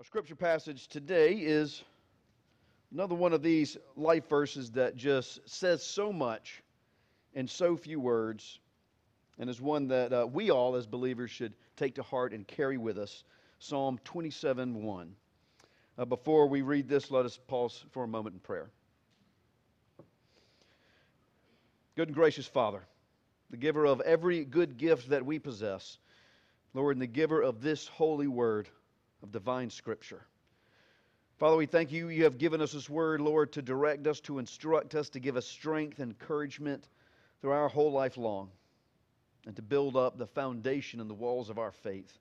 Our scripture passage today is another one of these life verses that just says so much in so few words, and is one that uh, we all as believers should take to heart and carry with us. Psalm 27 1. Uh, before we read this, let us pause for a moment in prayer. Good and gracious Father, the giver of every good gift that we possess, Lord, and the giver of this holy word of divine scripture. Father, we thank you. You have given us this word, Lord, to direct us, to instruct us, to give us strength and encouragement through our whole life long, and to build up the foundation and the walls of our faith.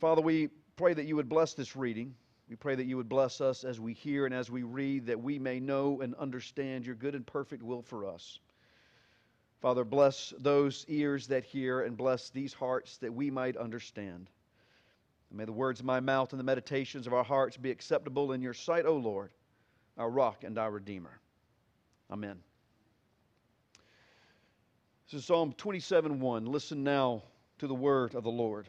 Father, we pray that you would bless this reading. We pray that you would bless us as we hear and as we read, that we may know and understand your good and perfect will for us. Father, bless those ears that hear and bless these hearts that we might understand. And may the words of my mouth and the meditations of our hearts be acceptable in your sight, O Lord, our rock and our redeemer. Amen. This is Psalm 27 1. Listen now to the word of the Lord.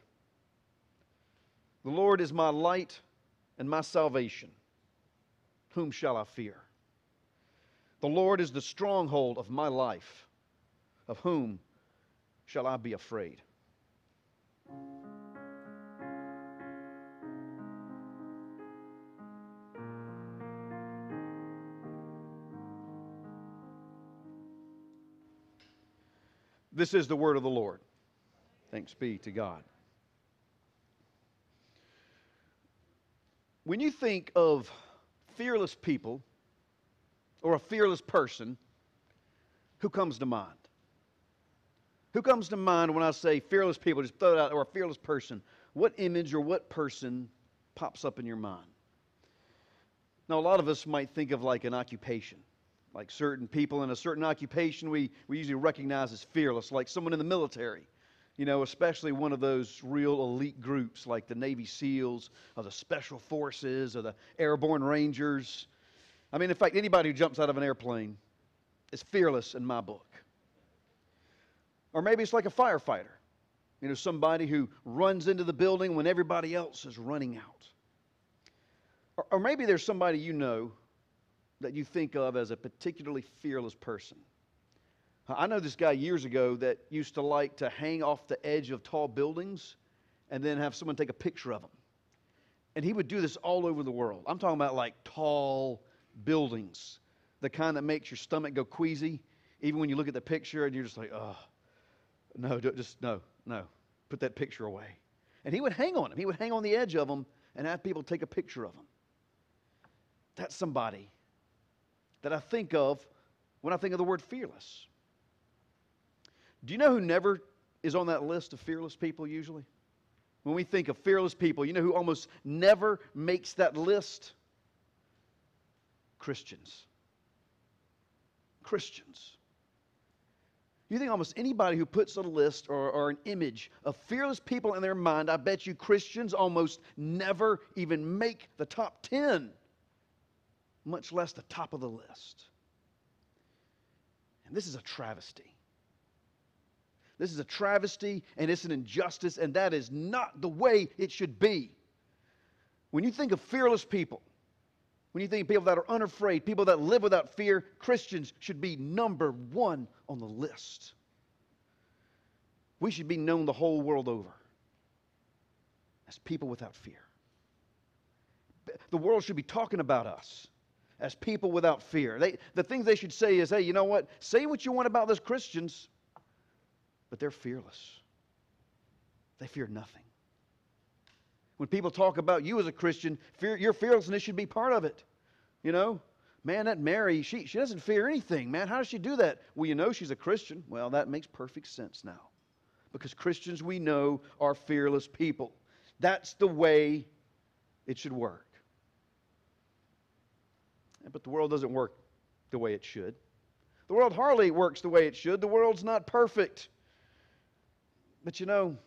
The Lord is my light and my salvation. Whom shall I fear? The Lord is the stronghold of my life. Of whom shall I be afraid? This is the word of the Lord. Thanks be to God. When you think of fearless people or a fearless person, who comes to mind? Who comes to mind when I say fearless people? Just throw it out, or a fearless person. What image or what person pops up in your mind? Now, a lot of us might think of like an occupation like certain people in a certain occupation we, we usually recognize as fearless, like someone in the military, you know, especially one of those real elite groups like the Navy SEALs or the Special Forces or the Airborne Rangers. I mean, in fact, anybody who jumps out of an airplane is fearless in my book. Or maybe it's like a firefighter, you know, somebody who runs into the building when everybody else is running out. Or, or maybe there's somebody you know that you think of as a particularly fearless person? I know this guy years ago that used to like to hang off the edge of tall buildings and then have someone take a picture of him. And he would do this all over the world. I'm talking about like tall buildings, the kind that makes your stomach go queasy, even when you look at the picture and you're just like, oh, no, just no, no, put that picture away. And he would hang on him. He would hang on the edge of them and have people take a picture of him. That's somebody that I think of when I think of the word fearless. Do you know who never is on that list of fearless people usually? When we think of fearless people, you know who almost never makes that list? Christians. Christians. You think almost anybody who puts a list or, or, an image of fearless people in their mind, I bet you Christians almost never even make the top 10 much less the top of the list. And this is a travesty. This is a travesty and it's an injustice, and that is not the way it should be. When you think of fearless people, when you think of people that are unafraid, people that live without fear, Christians should be number one on the list. We should be known the whole world over as people without fear. The world should be talking about us as people without fear. They, the things they should say is, hey, you know what? Say what you want about those Christians, but they're fearless. They fear nothing. When people talk about you as a Christian, fear, your fearlessness should be part of it. You know, man, that Mary, she, she doesn't fear anything, man. How does she do that? Well, you know she's a Christian. Well, that makes perfect sense now. Because Christians we know are fearless people. That's the way it should work. But the world doesn't work the way it should. The world hardly works the way it should. The world's not perfect. But you know,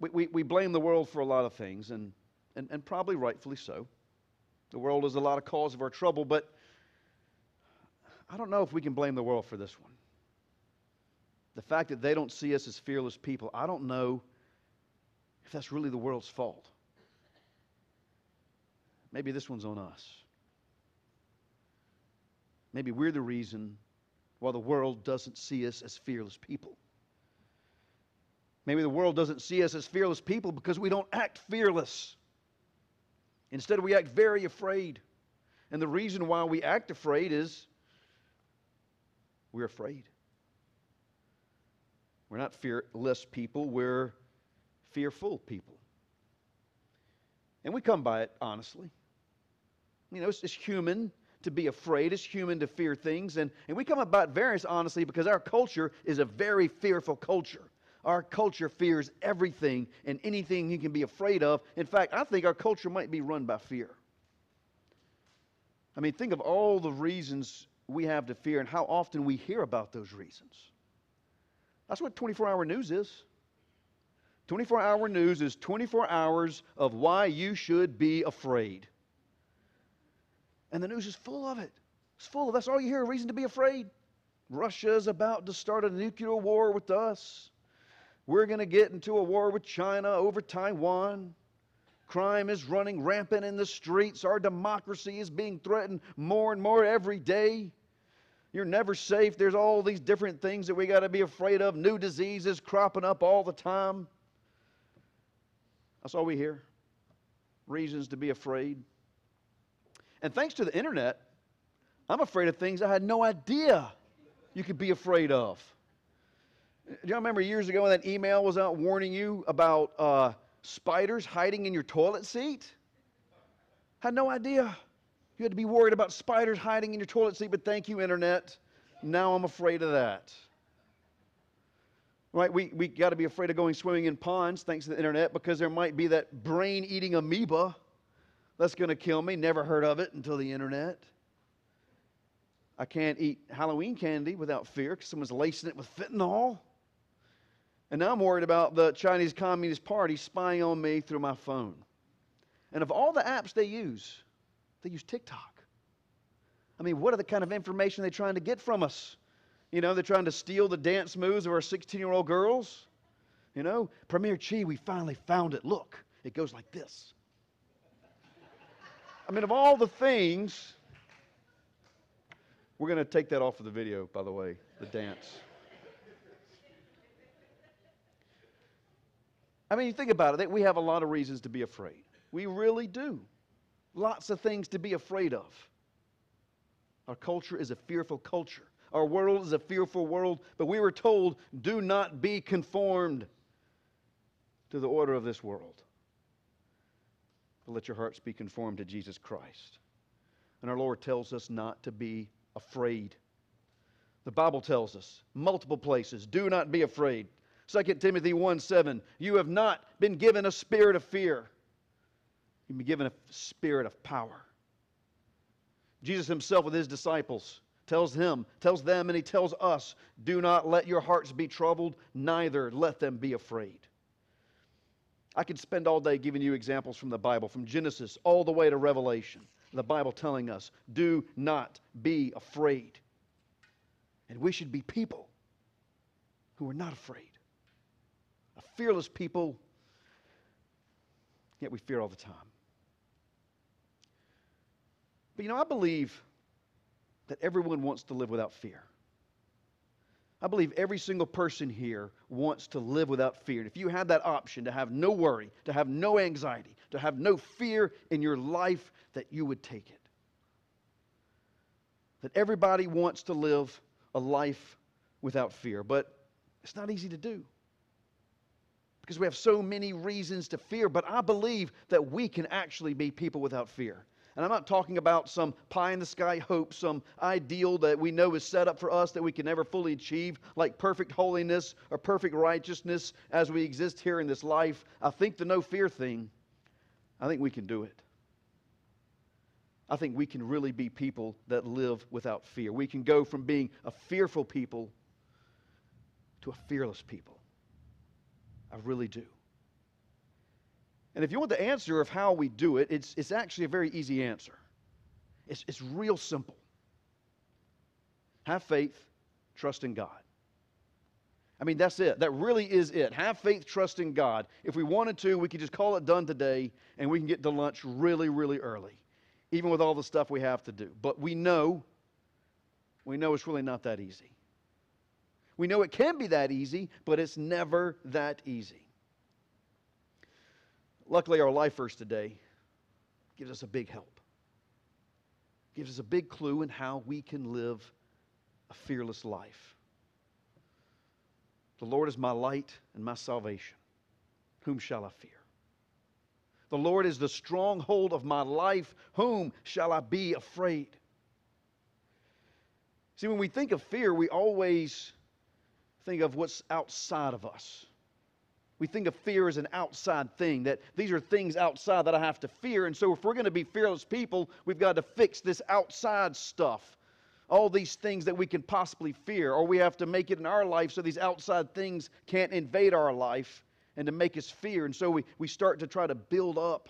we, we, we blame the world for a lot of things, and, and, and probably rightfully so. The world is a lot of cause of our trouble, but I don't know if we can blame the world for this one. The fact that they don't see us as fearless people, I don't know if that's really the world's fault. maybe this one's on us. Maybe we're the reason why the world doesn't see us as fearless people. Maybe the world doesn't see us as fearless people because we don't act fearless. Instead, we act very afraid. And the reason why we act afraid is we're afraid. We're not fearless people, we're fearful people. And we come by it honestly. You know, it's, it's human to be afraid, it's human to fear things. And, and we come about various honestly because our culture is a very fearful culture. Our culture fears everything and anything you can be afraid of. In fact, I think our culture might be run by fear. I mean, think of all the reasons we have to fear and how often we hear about those reasons. That's what 24 hour news is. 24 hour news is 24 hours of why you should be afraid. And the news is full of it. It's full of that's all you hear a reason to be afraid. Russia's about to start a nuclear war with us. We're going to get into a war with China over Taiwan. Crime is running rampant in the streets. Our democracy is being threatened more and more every day. You're never safe. There's all these different things that we got to be afraid of. New diseases cropping up all the time. That's all we hear. Reasons to be afraid. And thanks to the internet, I'm afraid of things I had no idea you could be afraid of. Do y'all remember years ago when that email was out warning you about uh, spiders hiding in your toilet seat? Had no idea. You had to be worried about spiders hiding in your toilet seat, but thank you, Internet. Now I'm afraid of that. Right? We, we got to be afraid of going swimming in ponds thanks to the Internet because there might be that brain eating amoeba that's going to kill me. Never heard of it until the Internet. I can't eat Halloween candy without fear because someone's lacing it with fentanyl. And now I'm worried about the Chinese Communist Party spying on me through my phone. And of all the apps they use, they use TikTok. I mean, what are the kind of information they're trying to get from us? You know, they're trying to steal the dance moves of our 16 year old girls. You know, Premier Xi, we finally found it. Look, it goes like this. I mean, of all the things, we're going to take that off of the video, by the way, the dance. I mean, you think about it, we have a lot of reasons to be afraid. We really do. Lots of things to be afraid of. Our culture is a fearful culture. Our world is a fearful world, but we were told do not be conformed to the order of this world. But let your hearts be conformed to Jesus Christ. And our Lord tells us not to be afraid. The Bible tells us multiple places do not be afraid. 2 Timothy 1 7, you have not been given a spirit of fear. You've been given a spirit of power. Jesus himself with his disciples tells him, tells them, and he tells us, do not let your hearts be troubled, neither let them be afraid. I could spend all day giving you examples from the Bible, from Genesis all the way to Revelation. The Bible telling us, do not be afraid. And we should be people who are not afraid a fearless people, yet we fear all the time. But you know, I believe that everyone wants to live without fear. I believe every single person here wants to live without fear. And if you had that option to have no worry, to have no anxiety, to have no fear in your life, that you would take it. That everybody wants to live a life without fear, but it's not easy to do because we have so many reasons to fear. But I believe that we can actually be people without fear. And I'm not talking about some pie in the sky hope, some ideal that we know is set up for us that we can never fully achieve, like perfect holiness or perfect righteousness as we exist here in this life. I think the no fear thing, I think we can do it. I think we can really be people that live without fear. We can go from being a fearful people to a fearless people. I really do. And if you want the answer of how we do it, it's, it's actually a very easy answer. It's, it's real simple. Have faith, trust in God. I mean, that's it. That really is it. Have faith, trust in God. If we wanted to, we could just call it done today and we can get to lunch really, really early. even with all the stuff we have to do. But we know, we know it's really not that easy. We know it can be that easy, but it's never that easy. Luckily, our life verse today gives us a big help, gives us a big clue in how we can live a fearless life. The Lord is my light and my salvation. Whom shall I fear? The Lord is the stronghold of my life. Whom shall I be afraid? See, when we think of fear, we always think of what's outside of us. We think of fear as an outside thing, that these are things outside that I have to fear. And so, if we're going to be fearless people, we've got to fix this outside stuff. All these things that we can possibly fear, or we have to make it in our life so these outside things can't invade our life and to make us fear. And so we, we start to try to build up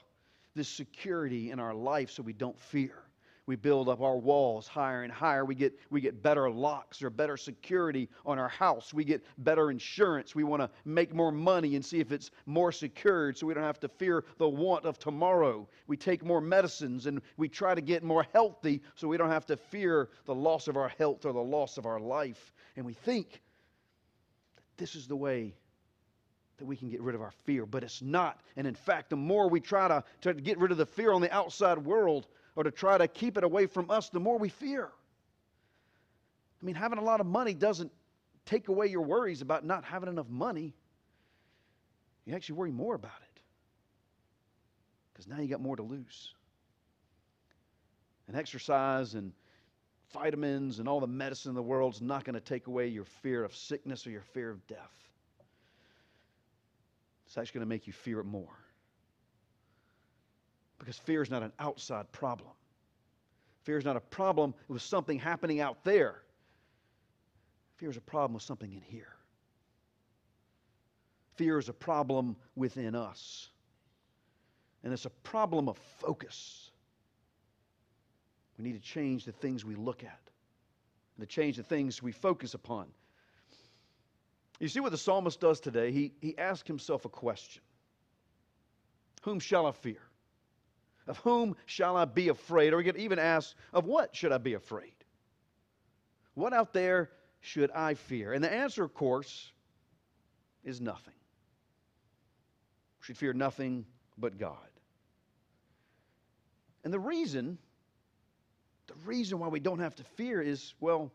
this security in our life so we don't fear we build up our walls higher and higher. We get, we get better locks or better security on our house. We get better insurance. We want to make more money and see if it's more secured so we don't have to fear the want of tomorrow. We take more medicines and we try to get more healthy so we don't have to fear the loss of our health or the loss of our life. And we think that this is the way that we can get rid of our fear, but it's not. And in fact, the more we try to, to get rid of the fear on the outside world, or to try to keep it away from us, the more we fear. I mean, having a lot of money doesn't take away your worries about not having enough money. You actually worry more about it because now you got more to lose. And exercise and vitamins and all the medicine in the world is not going to take away your fear of sickness or your fear of death. It's actually going to make you fear it more. Because fear is not an outside problem. Fear is not a problem with something happening out there. Fear is a problem with something in here. Fear is a problem within us. And it's a problem of focus. We need to change the things we look at, and to change the things we focus upon. You see what the psalmist does today? He, he asks himself a question Whom shall I fear? Of whom shall I be afraid? Or we could even ask, Of what should I be afraid? What out there should I fear? And the answer, of course, is nothing. We should fear nothing but God. And the reason, the reason why we don't have to fear is, well,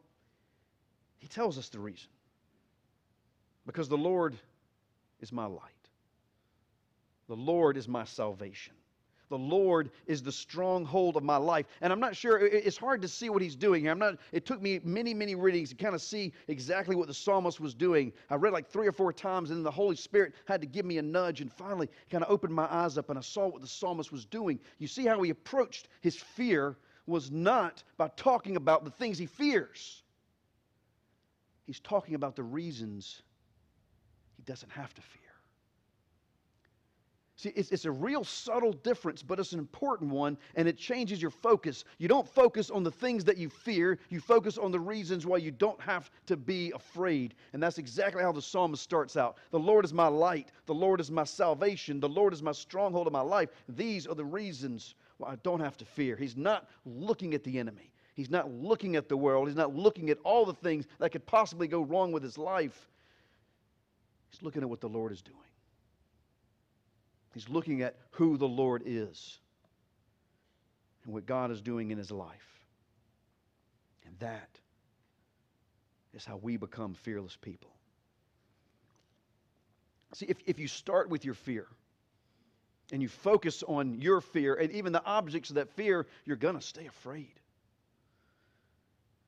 he tells us the reason. Because the Lord is my light. The Lord is my salvation. The Lord is the stronghold of my life. And I'm not sure, it's hard to see what he's doing here. I'm not, it took me many, many readings to kind of see exactly what the psalmist was doing. I read like three or four times, and then the Holy Spirit had to give me a nudge and finally kind of opened my eyes up and I saw what the psalmist was doing. You see how he approached his fear was not by talking about the things he fears, he's talking about the reasons he doesn't have to fear. See, it's, it's a real subtle difference, but it's an important one, and it changes your focus. You don't focus on the things that you fear, you focus on the reasons why you don't have to be afraid. And that's exactly how the psalmist starts out The Lord is my light, the Lord is my salvation, the Lord is my stronghold of my life. These are the reasons why I don't have to fear. He's not looking at the enemy. He's not looking at the world. He's not looking at all the things that could possibly go wrong with his life. He's looking at what the Lord is doing. He's looking at who the Lord is and what God is doing in his life. And that is how we become fearless people. See, if, if you start with your fear and you focus on your fear and even the objects of that fear, you're going to stay afraid.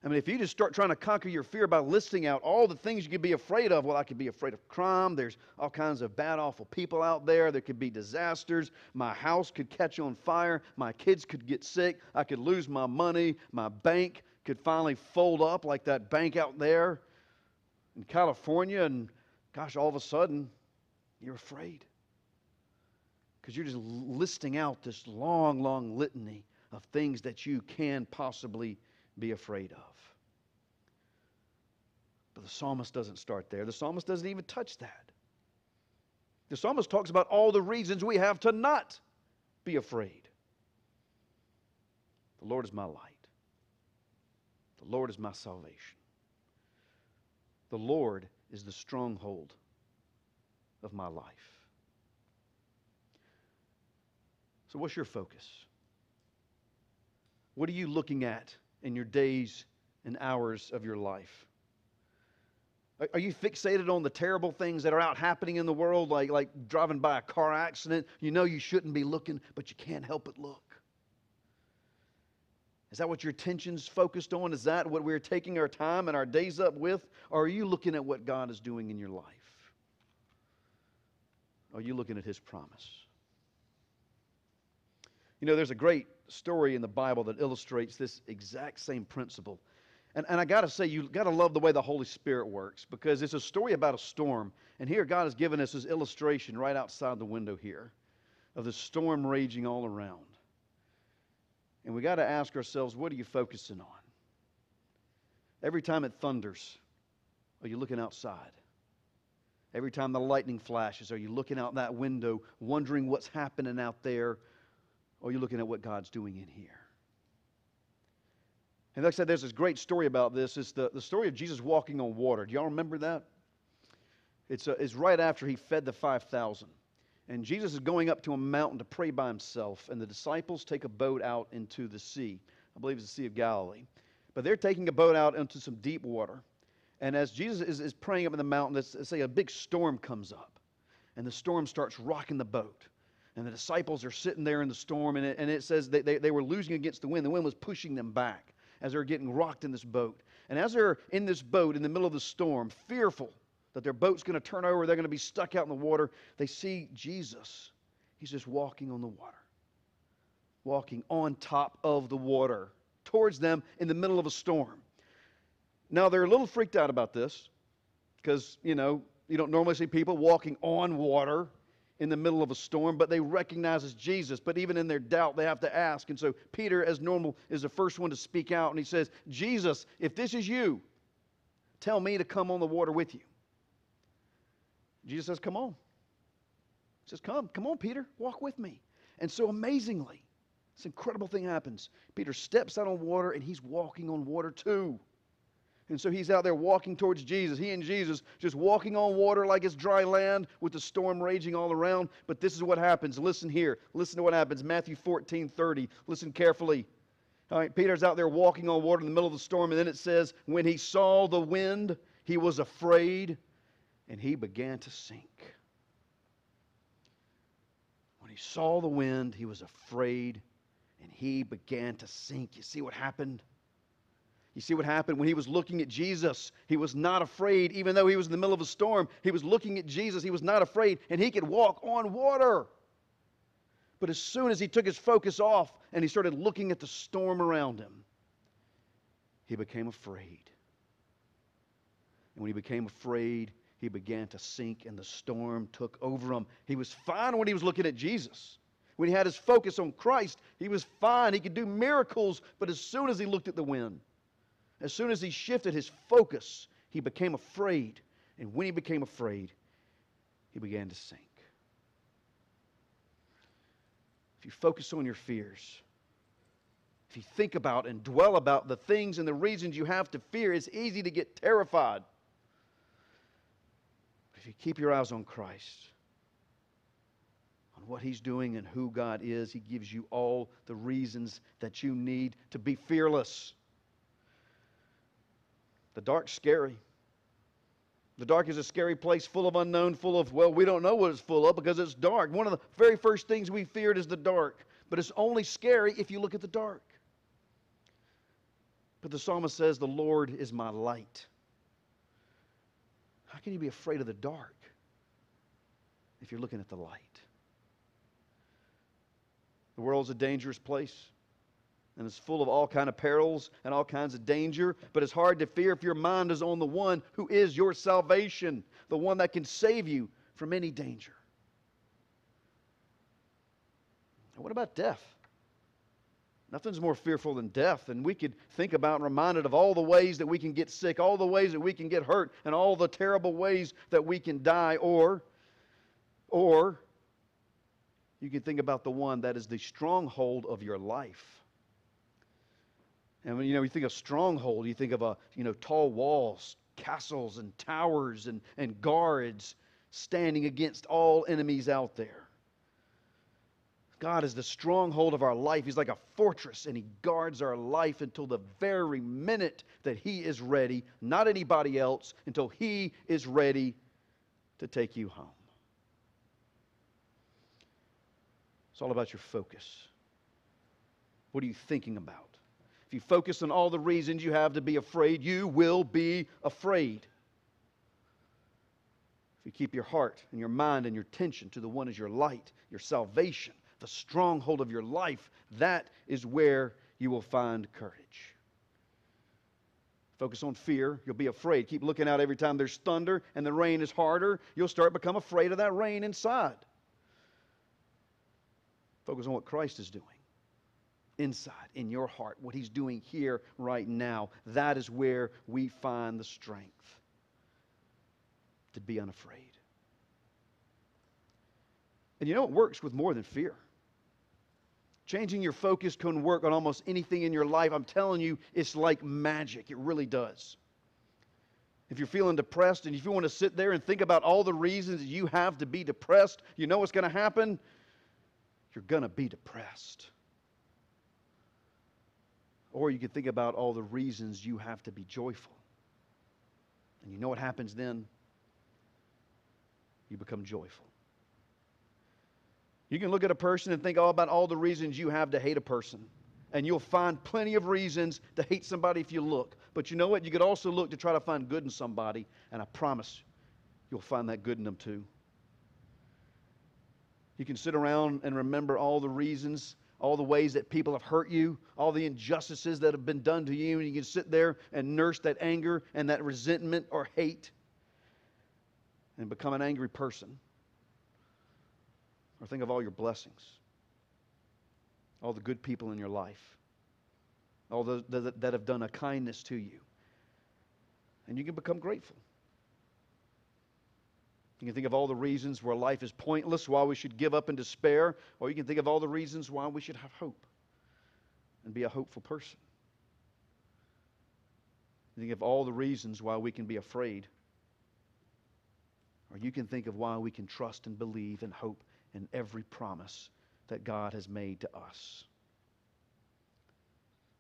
I mean, if you just start trying to conquer your fear by listing out all the things you could be afraid of, well, I could be afraid of crime. There's all kinds of bad, awful people out there. There could be disasters. My house could catch on fire. My kids could get sick. I could lose my money. My bank could finally fold up like that bank out there in California. And gosh, all of a sudden, you're afraid. Because you're just listing out this long, long litany of things that you can possibly be afraid of. But the psalmist doesn't start there. The psalmist doesn't even touch that. The psalmist talks about all the reasons we have to not be afraid. The Lord is my light. The Lord is my salvation. The Lord is the stronghold of my life. So, what's your focus? What are you looking at in your days and hours of your life? Are you fixated on the terrible things that are out happening in the world, like, like driving by a car accident? You know you shouldn't be looking, but you can't help but look. Is that what your attention's focused on? Is that what we're taking our time and our days up with? Or are you looking at what God is doing in your life? Are you looking at His promise? You know, there's a great story in the Bible that illustrates this exact same principle. And, and I got to say, you got to love the way the Holy Spirit works because it's a story about a storm. And here, God has given us this illustration right outside the window here of the storm raging all around. And we got to ask ourselves, what are you focusing on? Every time it thunders, are you looking outside? Every time the lightning flashes, are you looking out that window, wondering what's happening out there? Or are you looking at what God's doing in here? And like I said, there's this great story about this. It's the, the story of Jesus walking on water. Do y'all remember that? It's, uh, it's right after he fed the 5,000. And Jesus is going up to a mountain to pray by himself, and the disciples take a boat out into the sea. I believe it's the Sea of Galilee. But they're taking a boat out into some deep water. And as Jesus is, is praying up in the mountain, let's, let's say a big storm comes up, and the storm starts rocking the boat. And the disciples are sitting there in the storm, and it, and it says they, they, they were losing against the wind. The wind was pushing them back as they're getting rocked in this boat. And as they're in this boat in the middle of the storm, fearful that their boat's going to turn over, they're going to be stuck out in the water, they see Jesus. He's just walking on the water, walking on top of the water towards them in the middle of a storm. Now, they're a little freaked out about this because, you know, you don't normally see people walking on water in the middle of a storm, but they recognize it's Jesus. But even in their doubt, they have to ask. And so Peter, as normal, is the first one to speak out. And he says, Jesus, if this is you, tell me to come on the water with you. Jesus says, Come on. He says, Come, come on, Peter, walk with me. And so amazingly, this incredible thing happens. Peter steps out on water and he's walking on water too. And so he's out there walking towards Jesus. He and Jesus just walking on water like it's dry land with the storm raging all around. But this is what happens. Listen here. Listen to what happens. Matthew 14 30. Listen carefully. All right, Peter's out there walking on water in the middle of the storm. And then it says, When he saw the wind, he was afraid and he began to sink. When he saw the wind, he was afraid and he began to sink. You see what happened? You see what happened when he was looking at Jesus? He was not afraid, even though he was in the middle of a storm. He was looking at Jesus. He was not afraid, and he could walk on water. But as soon as he took his focus off and he started looking at the storm around him, he became afraid. And when he became afraid, he began to sink, and the storm took over him. He was fine when he was looking at Jesus. When he had his focus on Christ, he was fine. He could do miracles, but as soon as he looked at the wind, as soon as he shifted his focus, he became afraid. And when he became afraid, he began to sink. If you focus on your fears, if you think about and dwell about the things and the reasons you have to fear, it's easy to get terrified. But if you keep your eyes on Christ, on what He's doing and who God is, He gives you all the reasons that you need to be fearless. The dark's scary. The dark is a scary place full of unknown, full of, well, we don't know what it's full of because it's dark. One of the very first things we feared is the dark. But it's only scary if you look at the dark. But the psalmist says, The Lord is my light. How can you be afraid of the dark if you're looking at the light? The world's a dangerous place and it's full of all kind of perils and all kinds of danger but it's hard to fear if your mind is on the one who is your salvation the one that can save you from any danger. And what about death? Nothing's more fearful than death and we could think about and reminded of all the ways that we can get sick all the ways that we can get hurt and all the terrible ways that we can die or or you can think about the one that is the stronghold of your life And when you know you think of stronghold, you think of a you know tall walls, castles and towers and, and guards standing against all enemies out there. God is the stronghold of our life. He's like a fortress, and He guards our life until the very minute that He is ready, not anybody else, until He is ready to take you home. It's all about your focus. What are you thinking about? If you focus on all the reasons you have to be afraid, you will be afraid. If you keep your heart and your mind and your attention to the one as your light, your salvation, the stronghold of your life, that is where you will find courage. Focus on fear, you'll be afraid. Keep looking out every time there's thunder and the rain is harder, you'll start become afraid of that rain inside. Focus on what Christ is doing inside, in your heart, what He's doing here right now. That is where we find the strength to be unafraid. And you know, it works with more than fear. Changing your focus can work on almost anything in your life. I'm telling you, it's like magic. It really does. If you're feeling depressed and if you want to sit there and think about all the reasons you have to be depressed, you know what's going to happen? You're going to be depressed. Or you can think about all the reasons you have to be joyful. And you know what happens then? You become joyful. You can look at a person and think all about all the reasons you have to hate a person. And you'll find plenty of reasons to hate somebody if you look. But you know what? You could also look to try to find good in somebody, and I promise you'll find that good in them too. You can sit around and remember all the reasons all the ways that people have hurt you, all the injustices that have been done to you, and you can sit there and nurse that anger and that resentment or hate and become an angry person. Or think of all your blessings, all the good people in your life, all those that have done a kindness to you. And you can become grateful. You can think of all the reasons where life is pointless, why we should give up in despair, or you can think of all the reasons why we should have hope and be a hopeful person. You can think of all the reasons why we can be afraid, or you can think of why we can trust and believe and hope in every promise that God has made to us.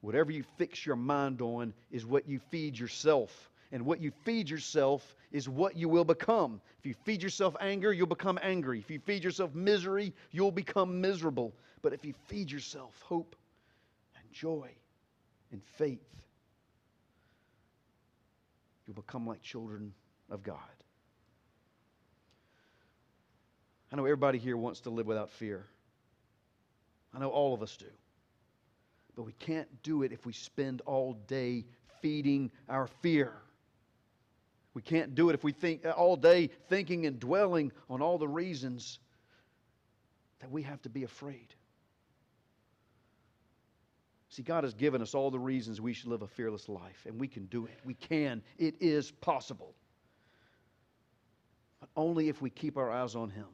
Whatever you fix your mind on is what you feed yourself and what you feed yourself is what you will become. If you feed yourself anger, you'll become angry. If you feed yourself misery, you'll become miserable. But if you feed yourself hope and joy and faith, you'll become like children of God. I know everybody here wants to live without fear. I know all of us do. But we can't do it if we spend all day feeding our fear. We can't do it if we think all day thinking and dwelling on all the reasons that we have to be afraid. See, God has given us all the reasons we should live a fearless life, and we can do it. We can. It is possible. But only if we keep our eyes on Him.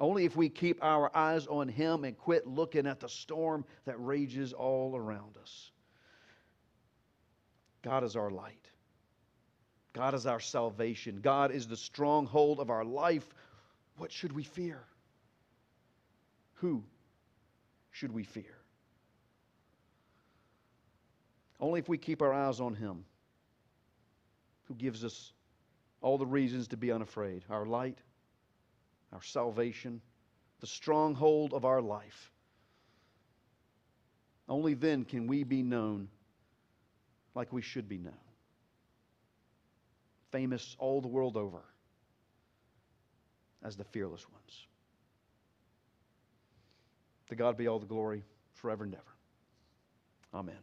Only if we keep our eyes on Him and quit looking at the storm that rages all around us. God is our light. God is our salvation. God is the stronghold of our life. What should we fear? Who should we fear? Only if we keep our eyes on Him, who gives us all the reasons to be unafraid our light, our salvation, the stronghold of our life. Only then can we be known like we should be known famous all the world over as the fearless ones. To God be all the glory forever and ever. Amen.